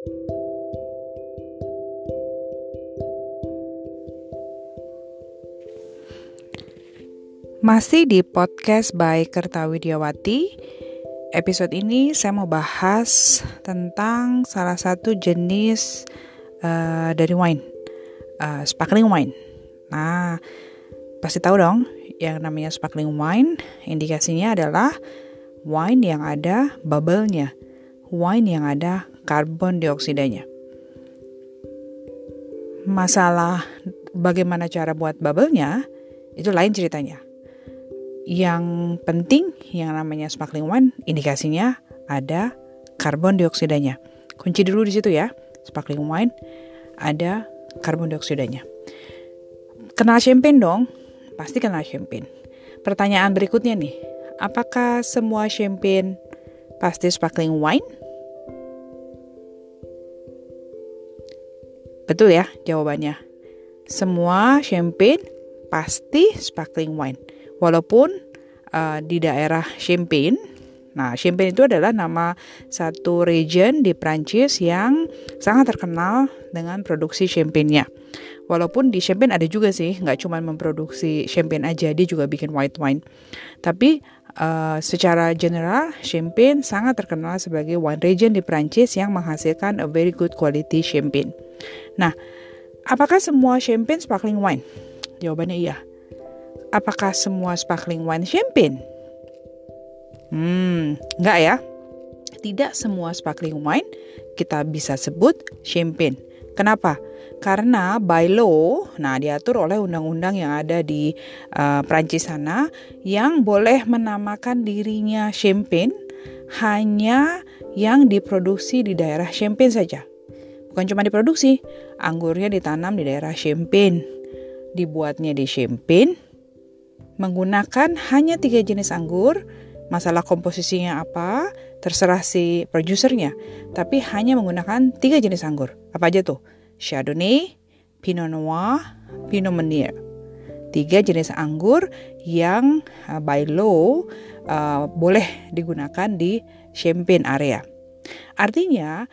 Masih di podcast by Kerta Widiawati. Episode ini saya mau bahas tentang salah satu jenis uh, dari wine, uh, sparkling wine. Nah, pasti tahu dong, yang namanya sparkling wine, indikasinya adalah wine yang ada bubble-nya, wine yang ada karbon dioksidanya. Masalah bagaimana cara buat bubble-nya itu lain ceritanya. Yang penting yang namanya sparkling wine indikasinya ada karbon dioksidanya. Kunci dulu di situ ya. Sparkling wine ada karbon dioksidanya. Kenal champagne dong? Pasti kenal champagne. Pertanyaan berikutnya nih, apakah semua champagne pasti sparkling wine? Betul ya jawabannya. Semua champagne pasti sparkling wine. Walaupun uh, di daerah Champagne, nah Champagne itu adalah nama satu region di Prancis yang sangat terkenal dengan produksi champagne-nya. Walaupun di Champagne ada juga sih, nggak cuma memproduksi champagne aja, dia juga bikin white wine. Tapi uh, secara general, Champagne sangat terkenal sebagai wine region di Prancis yang menghasilkan a very good quality champagne. Nah, apakah semua champagne sparkling wine? Jawabannya iya. Apakah semua sparkling wine champagne? Hmm, enggak ya. Tidak semua sparkling wine kita bisa sebut champagne. Kenapa? Karena by law, nah diatur oleh undang-undang yang ada di uh, Prancis sana yang boleh menamakan dirinya champagne hanya yang diproduksi di daerah Champagne saja. Bukan cuma diproduksi, anggurnya ditanam di daerah Champagne, dibuatnya di Champagne, menggunakan hanya tiga jenis anggur, masalah komposisinya apa, terserah si produsernya, tapi hanya menggunakan tiga jenis anggur. Apa aja tuh? Chardonnay, Pinot Noir, Pinot Meunier. Tiga jenis anggur yang uh, by law uh, boleh digunakan di Champagne area. Artinya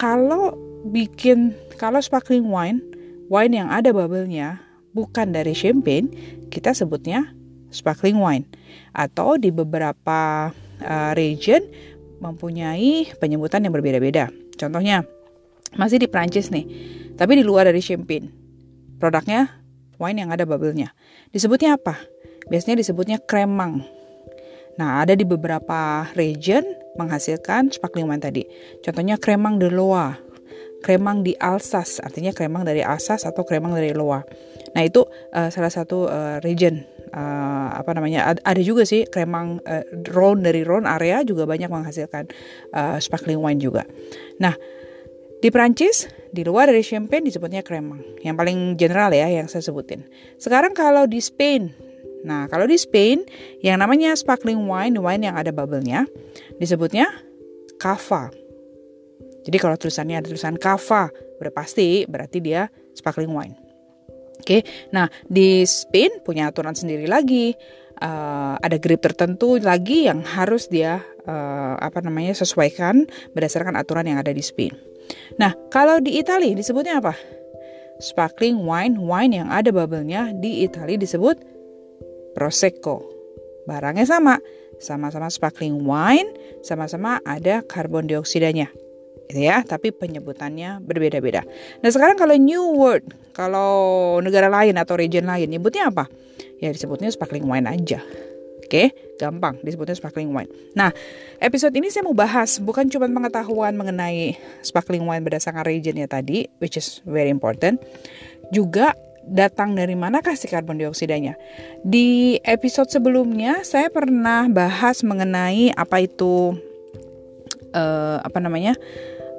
kalau bikin kalau sparkling wine, wine yang ada bubble-nya bukan dari champagne, kita sebutnya sparkling wine. Atau di beberapa uh, region mempunyai penyebutan yang berbeda-beda. Contohnya, masih di Prancis nih, tapi di luar dari champagne. Produknya wine yang ada bubble-nya. Disebutnya apa? Biasanya disebutnya kremang. Nah, ada di beberapa region menghasilkan sparkling wine tadi. Contohnya kremang de Loire, kremang di Alsace, artinya kremang dari Alsace atau kremang dari Loire. Nah, itu uh, salah satu uh, region uh, apa namanya? Ada juga sih kremang uh, Rhone dari Rhone area juga banyak menghasilkan uh, sparkling wine juga. Nah, di Prancis, di luar dari champagne disebutnya kremang. Yang paling general ya yang saya sebutin. Sekarang kalau di Spain, nah kalau di Spain yang namanya sparkling wine, wine yang ada bubble-nya, disebutnya cava. Jadi kalau tulisannya ada tulisan cava, udah pasti berarti dia sparkling wine. Oke, nah di Spain punya aturan sendiri lagi. Uh, ada grip tertentu lagi yang harus dia uh, apa namanya sesuaikan berdasarkan aturan yang ada di Spain. Nah, kalau di Italia disebutnya apa? Sparkling wine, wine yang ada bubble-nya di Italia disebut prosecco. Barangnya sama, sama-sama sparkling wine, sama-sama ada karbon dioksidanya. Gitu ya, tapi penyebutannya berbeda-beda. Nah, sekarang kalau new world, kalau negara lain atau region lain nyebutnya apa? Ya disebutnya sparkling wine aja. Oke, gampang disebutnya sparkling wine. Nah, episode ini saya mau bahas bukan cuma pengetahuan mengenai sparkling wine berdasarkan regionnya tadi, which is very important, juga datang dari mana kasih karbon dioksidanya. Di episode sebelumnya saya pernah bahas mengenai apa itu uh, apa namanya?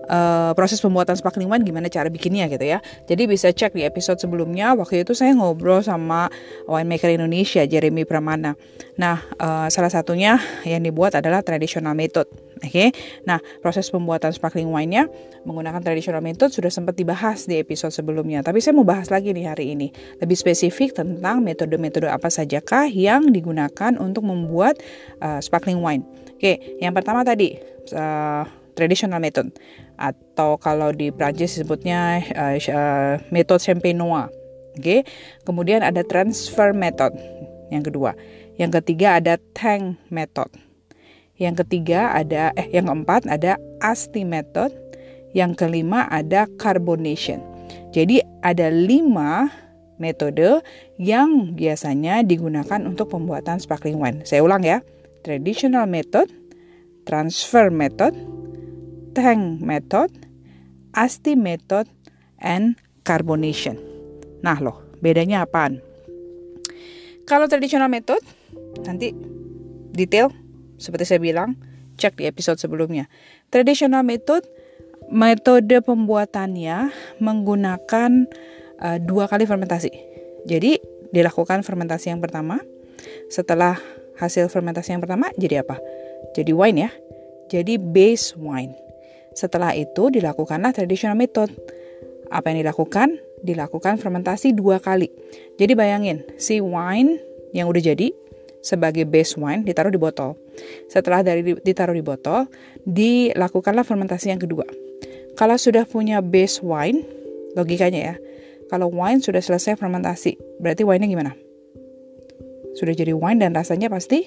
Uh, proses pembuatan sparkling wine gimana cara bikinnya gitu ya. Jadi bisa cek di episode sebelumnya waktu itu saya ngobrol sama winemaker Indonesia Jeremy Pramana. Nah, uh, salah satunya yang dibuat adalah traditional method. Oke. Okay? Nah, proses pembuatan sparkling wine-nya menggunakan traditional method sudah sempat dibahas di episode sebelumnya. Tapi saya mau bahas lagi nih hari ini. Lebih spesifik tentang metode-metode apa sajakah yang digunakan untuk membuat uh, sparkling wine. Oke, okay, yang pertama tadi uh, traditional method atau kalau di Prancis disebutnya uh, uh, metode champenois. Oke. Okay? Kemudian ada transfer method yang kedua. Yang ketiga ada tank method. Yang ketiga ada eh yang keempat ada Asti method. Yang kelima ada carbonation. Jadi ada lima metode yang biasanya digunakan untuk pembuatan sparkling wine. Saya ulang ya. Traditional method, transfer method, tank method, asti method, and carbonation. Nah loh, bedanya apaan? Kalau traditional method, nanti detail seperti saya bilang, cek di episode sebelumnya. Traditional method, metode pembuatannya menggunakan uh, dua kali fermentasi. Jadi dilakukan fermentasi yang pertama. Setelah hasil fermentasi yang pertama jadi apa? Jadi wine ya. Jadi base wine. Setelah itu dilakukanlah traditional method. Apa yang dilakukan? Dilakukan fermentasi dua kali. Jadi bayangin, si wine yang udah jadi sebagai base wine ditaruh di botol. Setelah dari ditaruh di botol, dilakukanlah fermentasi yang kedua. Kalau sudah punya base wine, logikanya ya, kalau wine sudah selesai fermentasi, berarti wine-nya gimana? Sudah jadi wine dan rasanya pasti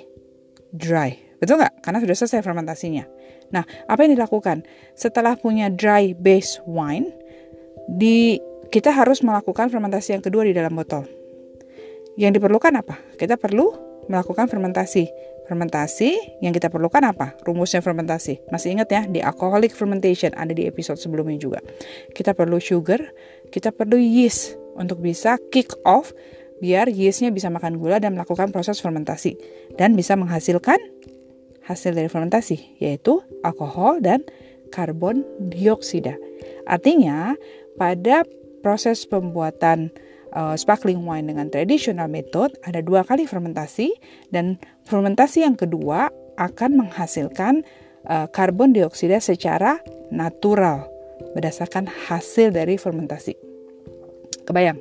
dry. Betul nggak? Karena sudah selesai fermentasinya. Nah, apa yang dilakukan? Setelah punya dry base wine, di kita harus melakukan fermentasi yang kedua di dalam botol. Yang diperlukan apa? Kita perlu melakukan fermentasi. Fermentasi yang kita perlukan apa? Rumusnya fermentasi. Masih ingat ya, di alcoholic fermentation ada di episode sebelumnya juga. Kita perlu sugar, kita perlu yeast untuk bisa kick off biar yeastnya bisa makan gula dan melakukan proses fermentasi dan bisa menghasilkan hasil dari fermentasi yaitu alkohol dan karbon dioksida. Artinya pada proses pembuatan uh, sparkling wine dengan traditional method ada dua kali fermentasi dan fermentasi yang kedua akan menghasilkan uh, karbon dioksida secara natural berdasarkan hasil dari fermentasi. Kebayang?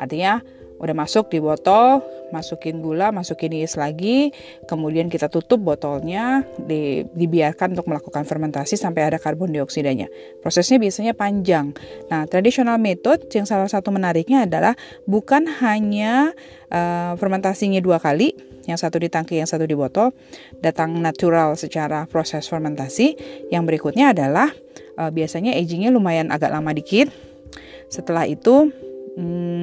Artinya udah masuk di botol, masukin gula, masukin yeast lagi, kemudian kita tutup botolnya, di, dibiarkan untuk melakukan fermentasi sampai ada karbon dioksidanya. Prosesnya biasanya panjang. Nah, traditional method yang salah satu menariknya adalah bukan hanya uh, fermentasinya dua kali, yang satu di tangki, yang satu di botol, datang natural secara proses fermentasi. Yang berikutnya adalah uh, biasanya agingnya lumayan agak lama dikit. Setelah itu, hmm,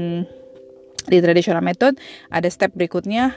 di traditional method ada step berikutnya.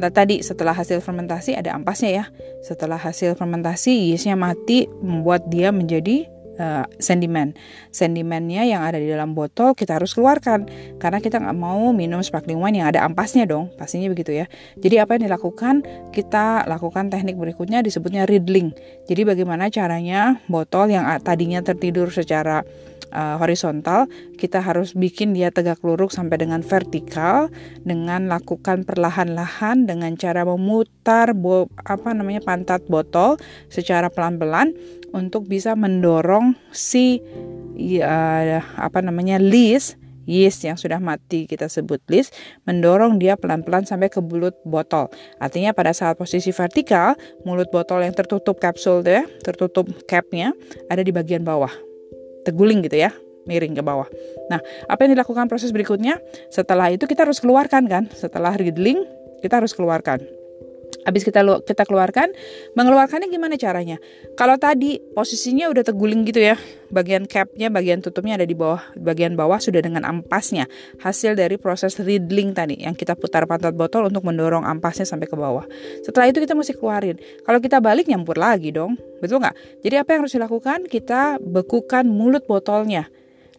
Tadi setelah hasil fermentasi ada ampasnya ya. Setelah hasil fermentasi yeastnya mati membuat dia menjadi uh, sedimen sedimennya yang ada di dalam botol kita harus keluarkan. Karena kita nggak mau minum sparkling wine yang ada ampasnya dong. Pastinya begitu ya. Jadi apa yang dilakukan? Kita lakukan teknik berikutnya disebutnya riddling. Jadi bagaimana caranya botol yang tadinya tertidur secara uh, horizontal, kita harus bikin dia tegak lurus sampai dengan vertikal dengan lakukan perlahan-lahan dengan cara memutar bo, apa namanya pantat botol secara pelan-pelan untuk bisa mendorong si uh, apa namanya list yeast yang sudah mati kita sebut list mendorong dia pelan-pelan sampai ke mulut botol. Artinya pada saat posisi vertikal, mulut botol yang tertutup kapsul ya, tertutup capnya ada di bagian bawah terguling gitu ya miring ke bawah. Nah, apa yang dilakukan proses berikutnya? Setelah itu kita harus keluarkan kan? Setelah riddling, kita harus keluarkan. Habis kita kita keluarkan, mengeluarkannya gimana caranya? Kalau tadi posisinya udah terguling gitu ya, bagian capnya, bagian tutupnya ada di bawah, bagian bawah sudah dengan ampasnya. Hasil dari proses riddling tadi yang kita putar pantat botol untuk mendorong ampasnya sampai ke bawah. Setelah itu kita mesti keluarin. Kalau kita balik nyampur lagi dong, betul nggak? Jadi apa yang harus dilakukan? Kita bekukan mulut botolnya.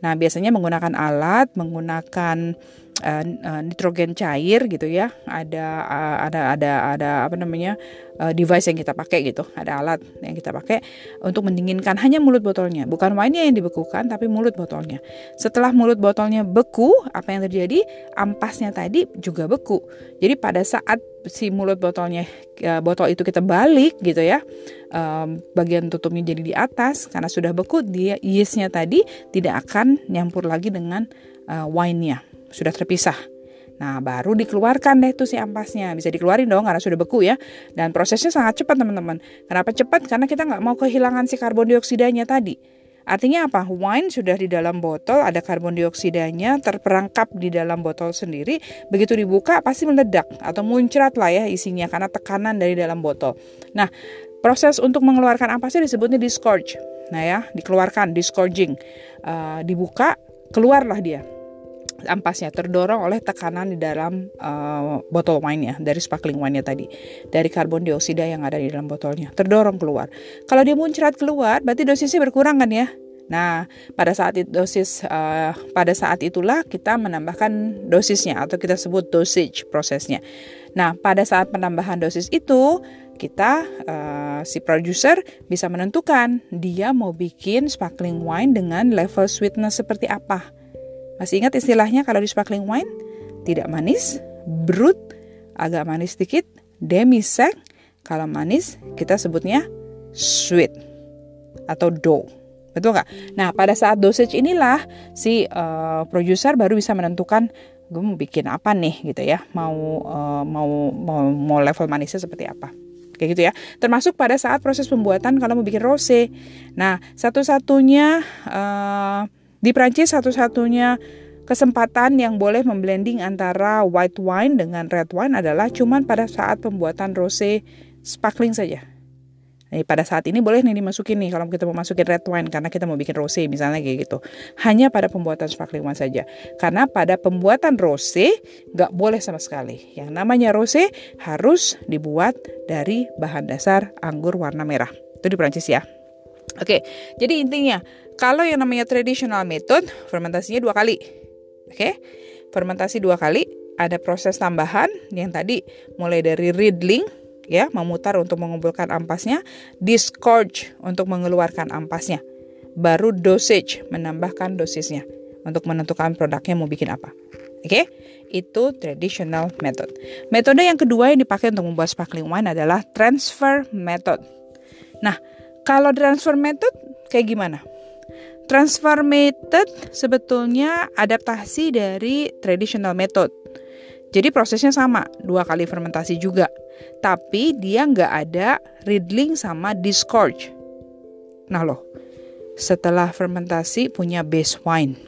Nah biasanya menggunakan alat, menggunakan uh, nitrogen cair gitu ya. Ada uh, ada ada ada apa namanya uh, device yang kita pakai gitu. Ada alat yang kita pakai untuk mendinginkan hanya mulut botolnya. Bukan wine yang dibekukan tapi mulut botolnya. Setelah mulut botolnya beku apa yang terjadi? Ampasnya tadi juga beku. Jadi pada saat si mulut botolnya botol itu kita balik gitu ya um, bagian tutupnya jadi di atas karena sudah beku dia yeastnya tadi tidak akan nyampur lagi dengan wine-nya sudah terpisah. Nah, baru dikeluarkan deh tuh si ampasnya. Bisa dikeluarin dong karena sudah beku ya. Dan prosesnya sangat cepat teman-teman. Kenapa cepat? Karena kita nggak mau kehilangan si karbon dioksidanya tadi. Artinya apa? Wine sudah di dalam botol, ada karbon dioksidanya terperangkap di dalam botol sendiri. Begitu dibuka pasti meledak atau muncrat lah ya isinya karena tekanan dari dalam botol. Nah, proses untuk mengeluarkan ampasnya disebutnya disgorge. Nah ya, dikeluarkan, disgorging. Uh, dibuka, keluarlah dia ampasnya terdorong oleh tekanan di dalam uh, botol wine-nya dari sparkling wine-nya tadi dari karbon dioksida yang ada di dalam botolnya terdorong keluar. Kalau dia muncrat keluar berarti dosisnya berkurang kan ya? Nah, pada saat itu dosis uh, pada saat itulah kita menambahkan dosisnya atau kita sebut dosage prosesnya. Nah, pada saat penambahan dosis itu kita uh, si producer bisa menentukan dia mau bikin sparkling wine dengan level sweetness seperti apa. Masih ingat istilahnya kalau di sparkling wine? Tidak manis, brut, agak manis sedikit, demi sec. Kalau manis kita sebutnya sweet atau dough. Betul nggak? Nah pada saat dosage inilah si uh, producer baru bisa menentukan gue mau bikin apa nih gitu ya, mau uh, mau mau mau level manisnya seperti apa kayak gitu ya. Termasuk pada saat proses pembuatan kalau mau bikin rose. Nah, satu-satunya uh, di Prancis satu-satunya kesempatan yang boleh memblending antara white wine dengan red wine adalah cuman pada saat pembuatan rosé sparkling saja. Nah, pada saat ini boleh nih dimasukin nih kalau kita mau masukin red wine karena kita mau bikin rosé misalnya kayak gitu. Hanya pada pembuatan sparkling wine saja. Karena pada pembuatan rosé nggak boleh sama sekali. Yang namanya rosé harus dibuat dari bahan dasar anggur warna merah. Itu di Prancis ya. Oke, jadi intinya kalau yang namanya traditional method, fermentasinya dua kali. Oke, fermentasi dua kali. Ada proses tambahan yang tadi mulai dari riddling, ya, memutar untuk mengumpulkan ampasnya, disgorge untuk mengeluarkan ampasnya. Baru dosage, menambahkan dosisnya untuk menentukan produknya mau bikin apa. Oke, itu traditional method. Metode yang kedua yang dipakai untuk membuat sparkling wine adalah transfer method. Nah, kalau transfer method kayak gimana? Transfer sebetulnya adaptasi dari traditional method. Jadi prosesnya sama, dua kali fermentasi juga. Tapi dia nggak ada riddling sama disgorge. Nah loh, setelah fermentasi punya base wine.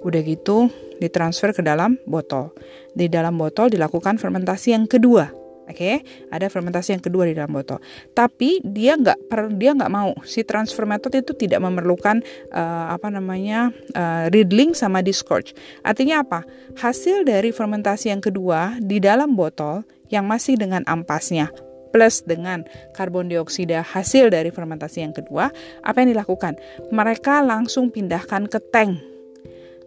Udah gitu ditransfer ke dalam botol. Di dalam botol dilakukan fermentasi yang kedua. Oke, okay? ada fermentasi yang kedua di dalam botol. Tapi dia nggak per dia nggak mau si transfer method itu tidak memerlukan uh, apa namanya uh, riddling sama disgorge. Artinya apa? Hasil dari fermentasi yang kedua di dalam botol yang masih dengan ampasnya plus dengan karbon dioksida hasil dari fermentasi yang kedua, apa yang dilakukan? Mereka langsung pindahkan ke tank.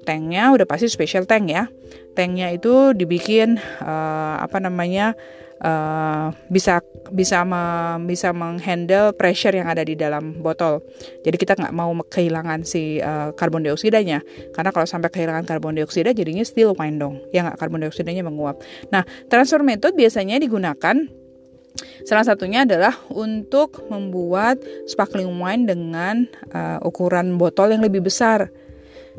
Tanknya udah pasti special tank ya. Tanknya itu dibikin uh, apa namanya? uh, bisa bisa me, bisa menghandle pressure yang ada di dalam botol. Jadi kita nggak mau kehilangan si uh, karbon dioksidanya karena kalau sampai kehilangan karbon dioksida jadinya still wine dong. Ya nggak karbon dioksidanya menguap. Nah transfer method biasanya digunakan Salah satunya adalah untuk membuat sparkling wine dengan uh, ukuran botol yang lebih besar.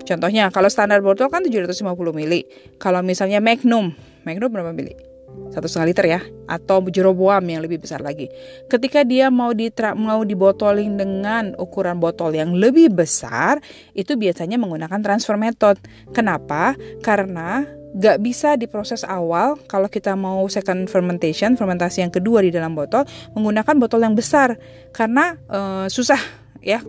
Contohnya, kalau standar botol kan 750 ml. Kalau misalnya Magnum, Magnum berapa mili? satu setengah liter ya atau jeroboam yang lebih besar lagi. Ketika dia mau ditra mau dibotolin dengan ukuran botol yang lebih besar, itu biasanya menggunakan transfer method. Kenapa? Karena gak bisa diproses awal kalau kita mau second fermentation, fermentasi yang kedua di dalam botol menggunakan botol yang besar karena uh, susah ya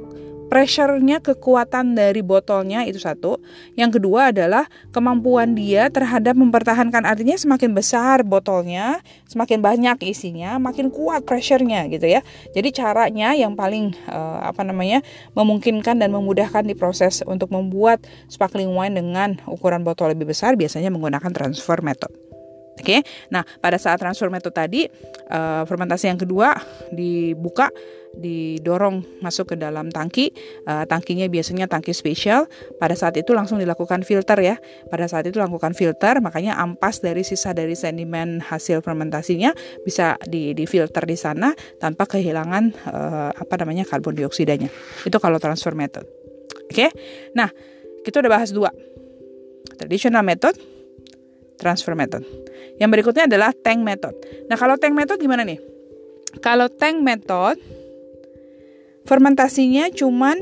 pressure-nya kekuatan dari botolnya itu satu. Yang kedua adalah kemampuan dia terhadap mempertahankan artinya semakin besar botolnya, semakin banyak isinya, makin kuat pressure-nya gitu ya. Jadi caranya yang paling uh, apa namanya memungkinkan dan memudahkan di proses untuk membuat sparkling wine dengan ukuran botol lebih besar biasanya menggunakan transfer method. Oke, okay? nah pada saat transfer method tadi uh, fermentasi yang kedua dibuka didorong masuk ke dalam tangki. Uh, tangkinya biasanya tangki spesial. Pada saat itu langsung dilakukan filter ya. Pada saat itu lakukan filter, makanya ampas dari sisa dari sedimen hasil fermentasinya bisa di difilter di sana tanpa kehilangan uh, apa namanya karbon dioksidanya. Itu kalau transfer method. Oke. Okay? Nah, kita udah bahas dua. Traditional method transfer method. Yang berikutnya adalah tank method. Nah, kalau tank method gimana nih? Kalau tank method fermentasinya cuman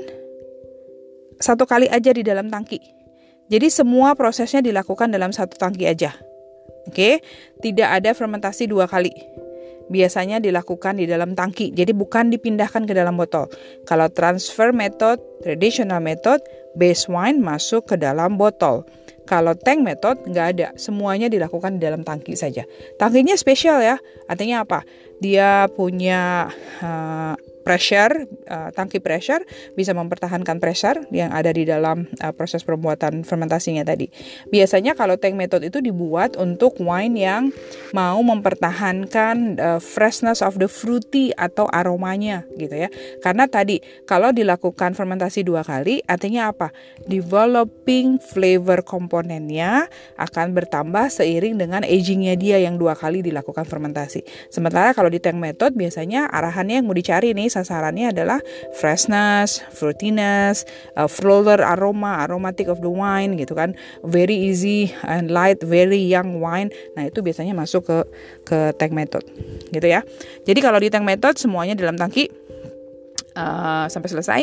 satu kali aja di dalam tangki. Jadi semua prosesnya dilakukan dalam satu tangki aja. Oke, tidak ada fermentasi dua kali. Biasanya dilakukan di dalam tangki, jadi bukan dipindahkan ke dalam botol. Kalau transfer method, traditional method, base wine masuk ke dalam botol. Kalau tank method nggak ada, semuanya dilakukan di dalam tangki saja. Tangkinya spesial ya, artinya apa? Dia punya uh, pressure, uh, tangki pressure bisa mempertahankan pressure yang ada di dalam uh, proses pembuatan fermentasinya tadi. Biasanya kalau tank method itu dibuat untuk wine yang mau mempertahankan uh, freshness of the fruity atau aromanya gitu ya. Karena tadi kalau dilakukan fermentasi dua kali artinya apa? Developing flavor komponennya akan bertambah seiring dengan agingnya dia yang dua kali dilakukan fermentasi. Sementara kalau di tank method biasanya arahannya yang mau dicari nih sasarannya adalah freshness, fruitiness, uh, floral aroma, aromatic of the wine gitu kan. Very easy and light, very young wine. Nah, itu biasanya masuk ke ke tank method. Gitu ya. Jadi kalau di tank method semuanya dalam tangki uh, sampai selesai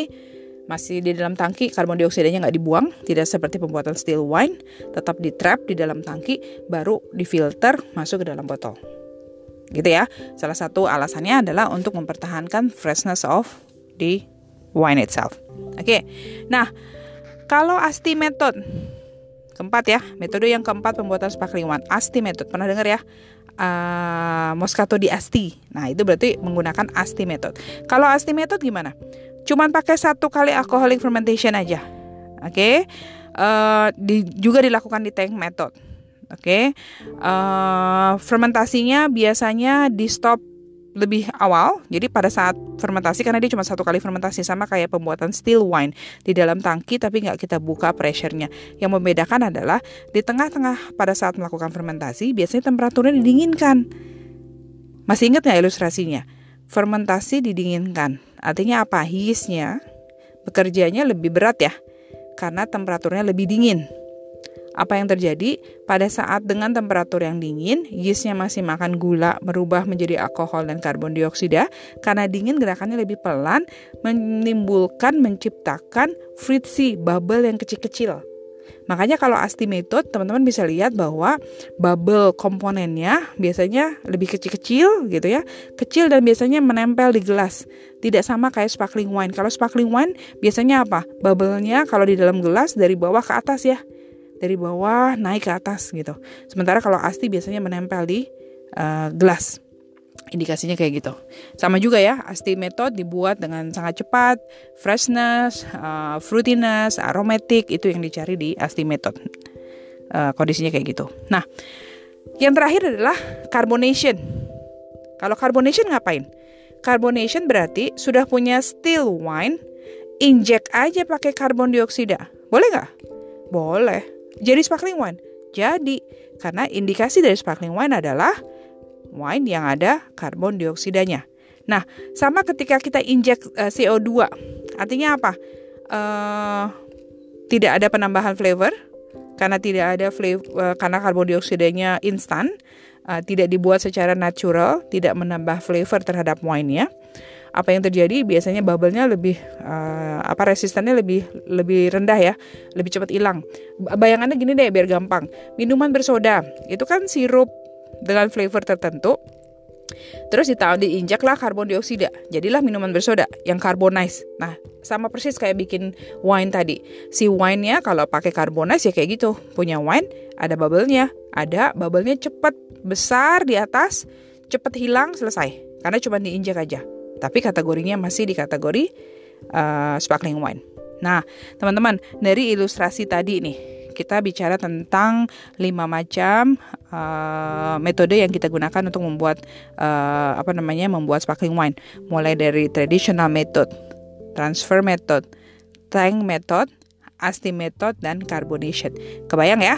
masih di dalam tangki karbon dioksidanya nggak dibuang tidak seperti pembuatan still wine tetap di trap di dalam tangki baru difilter masuk ke dalam botol gitu ya. Salah satu alasannya adalah untuk mempertahankan freshness of the wine itself. Oke. Okay. Nah, kalau ASTI method keempat ya, metode yang keempat pembuatan sparkling wine, ASTI method. Pernah dengar ya? Uh, Moscato di ASTI. Nah, itu berarti menggunakan ASTI method. Kalau ASTI method gimana? Cuman pakai satu kali alcoholic fermentation aja. Oke. Okay? Uh, di, juga dilakukan di tank method. Oke, okay? uh, eh, fermentasinya biasanya di stop lebih awal. Jadi pada saat fermentasi karena dia cuma satu kali fermentasi sama kayak pembuatan still wine di dalam tangki tapi nggak kita buka pressure-nya. Yang membedakan adalah di tengah-tengah pada saat melakukan fermentasi biasanya temperaturnya didinginkan. Masih ingat nggak ilustrasinya? Fermentasi didinginkan. Artinya apa? Yeastnya bekerjanya lebih berat ya karena temperaturnya lebih dingin. Apa yang terjadi pada saat dengan temperatur yang dingin, yeastnya masih makan gula berubah menjadi alkohol dan karbon dioksida. Karena dingin gerakannya lebih pelan, menimbulkan, menciptakan fritzy, bubble yang kecil-kecil. Makanya kalau asti method teman-teman bisa lihat bahwa bubble komponennya biasanya lebih kecil-kecil gitu ya. Kecil dan biasanya menempel di gelas. Tidak sama kayak sparkling wine. Kalau sparkling wine biasanya apa? Bubble-nya kalau di dalam gelas dari bawah ke atas ya dari bawah naik ke atas gitu. Sementara kalau asti biasanya menempel di uh, gelas. Indikasinya kayak gitu. Sama juga ya, asti method dibuat dengan sangat cepat, freshness, uh, fruitiness, aromatic itu yang dicari di asti method. Uh, kondisinya kayak gitu. Nah, yang terakhir adalah carbonation. Kalau carbonation ngapain? Carbonation berarti sudah punya still wine, inject aja pakai karbon dioksida. Boleh nggak? Boleh. Jadi sparkling wine? Jadi, karena indikasi dari sparkling wine adalah wine yang ada karbon dioksidanya. Nah, sama ketika kita injek uh, eh, CO2, artinya apa? Uh, tidak ada penambahan flavor karena tidak ada flavor uh, karena karbon dioksidanya instan, uh, tidak dibuat secara natural, tidak menambah flavor terhadap wine-nya apa yang terjadi biasanya bubble-nya lebih uh, apa resistennya lebih lebih rendah ya, lebih cepat hilang. Bayangannya gini deh biar gampang. Minuman bersoda itu kan sirup dengan flavor tertentu. Terus ditaruh diinjaklah karbon dioksida. Jadilah minuman bersoda yang carbonize. Nah, sama persis kayak bikin wine tadi. Si wine-nya kalau pakai carbonize ya kayak gitu. Punya wine ada bubble-nya, ada bubble-nya cepat besar di atas, cepat hilang selesai. Karena cuma diinjak aja tapi kategorinya masih di kategori uh, sparkling wine. Nah, teman-teman, dari ilustrasi tadi nih, kita bicara tentang lima macam uh, metode yang kita gunakan untuk membuat uh, apa namanya membuat sparkling wine. Mulai dari traditional method transfer method tank method asti method dan carbonation. Kebayang ya?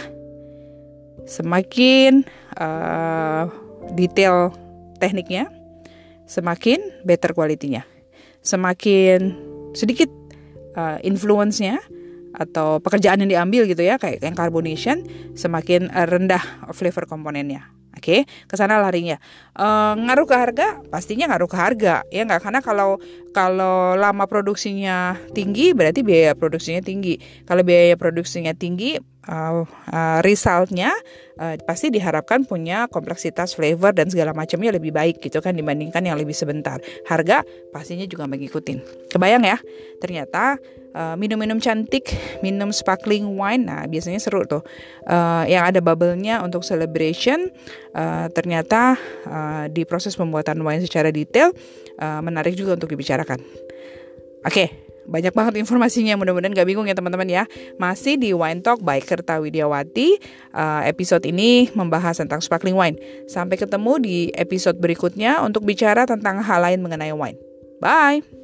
Semakin uh, detail tekniknya semakin better kualitinya. Semakin sedikit uh, influence-nya atau pekerjaan yang diambil gitu ya kayak yang carbonation semakin uh, rendah flavor komponennya. Oke, okay? ke sana larinya. Uh, ngaruh ke harga? Pastinya ngaruh ke harga, ya nggak? Karena kalau kalau lama produksinya tinggi, berarti biaya produksinya tinggi. Kalau biaya produksinya tinggi, uh, uh, resultnya uh, pasti diharapkan punya kompleksitas flavor dan segala macamnya lebih baik gitu kan dibandingkan yang lebih sebentar. Harga pastinya juga mengikutin. Kebayang ya? Ternyata minum minum-minum cantik, minum sparkling wine, nah biasanya seru tuh. Uh, yang ada bubble-nya untuk celebration uh, ternyata uh, di proses pembuatan wine secara detail uh, menarik juga untuk dibicarakan. Oke, okay, banyak banget informasinya mudah-mudahan gak bingung ya teman-teman ya. Masih di Wine Talk by Kerta Widiawati. Uh, episode ini membahas tentang sparkling wine. Sampai ketemu di episode berikutnya untuk bicara tentang hal lain mengenai wine. Bye